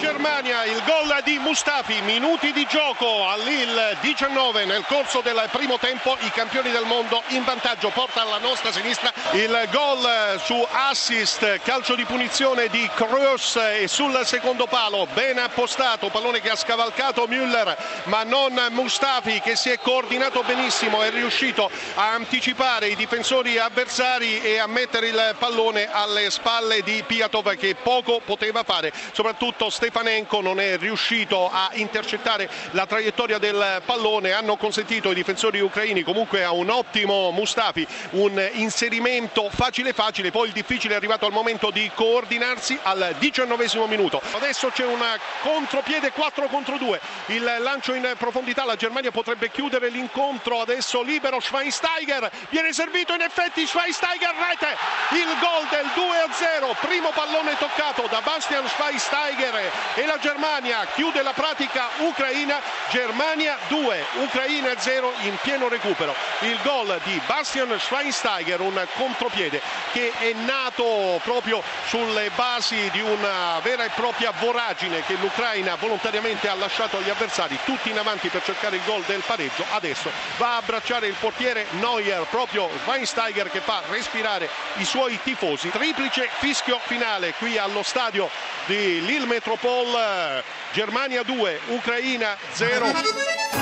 Germania, il gol di Mustafi, minuti di gioco all'IL 19 nel corso del primo tempo, i campioni del mondo in vantaggio, porta alla nostra sinistra il gol su assist, calcio di punizione di Kroos e sul secondo palo, ben appostato, pallone che ha scavalcato Müller ma non Mustafi che si è coordinato benissimo, è riuscito a anticipare i difensori avversari e a mettere il pallone alle spalle di Piatov che poco poteva fare, soprattutto Stefanenko non è riuscito a intercettare la traiettoria del pallone, hanno consentito i difensori ucraini comunque a un ottimo Mustafi un inserimento facile facile, poi il difficile è arrivato al momento di coordinarsi al diciannovesimo minuto. Adesso c'è un contropiede 4 contro 2, il lancio in profondità, la Germania potrebbe chiudere l'incontro, adesso libero Schweinsteiger, viene servito in effetti Schweinsteiger rete, il gol del 2-0, primo pallone toccato da Bastian Schweinsteiger e la Germania chiude la pratica ucraina, Germania 2, Ucraina 0 in pieno recupero. Il gol di Bastian Schweinsteiger, un contropiede che è nato proprio sulle basi di una vera e propria voragine che l'Ucraina volontariamente ha lasciato agli avversari, tutti in avanti per cercare il gol del pareggio. Adesso va a abbracciare il portiere Neuer, proprio Schweinsteiger che fa respirare i suoi tifosi. Triplice fischio finale qui allo stadio di Lille Metropole, Germania 2, Ucraina 0.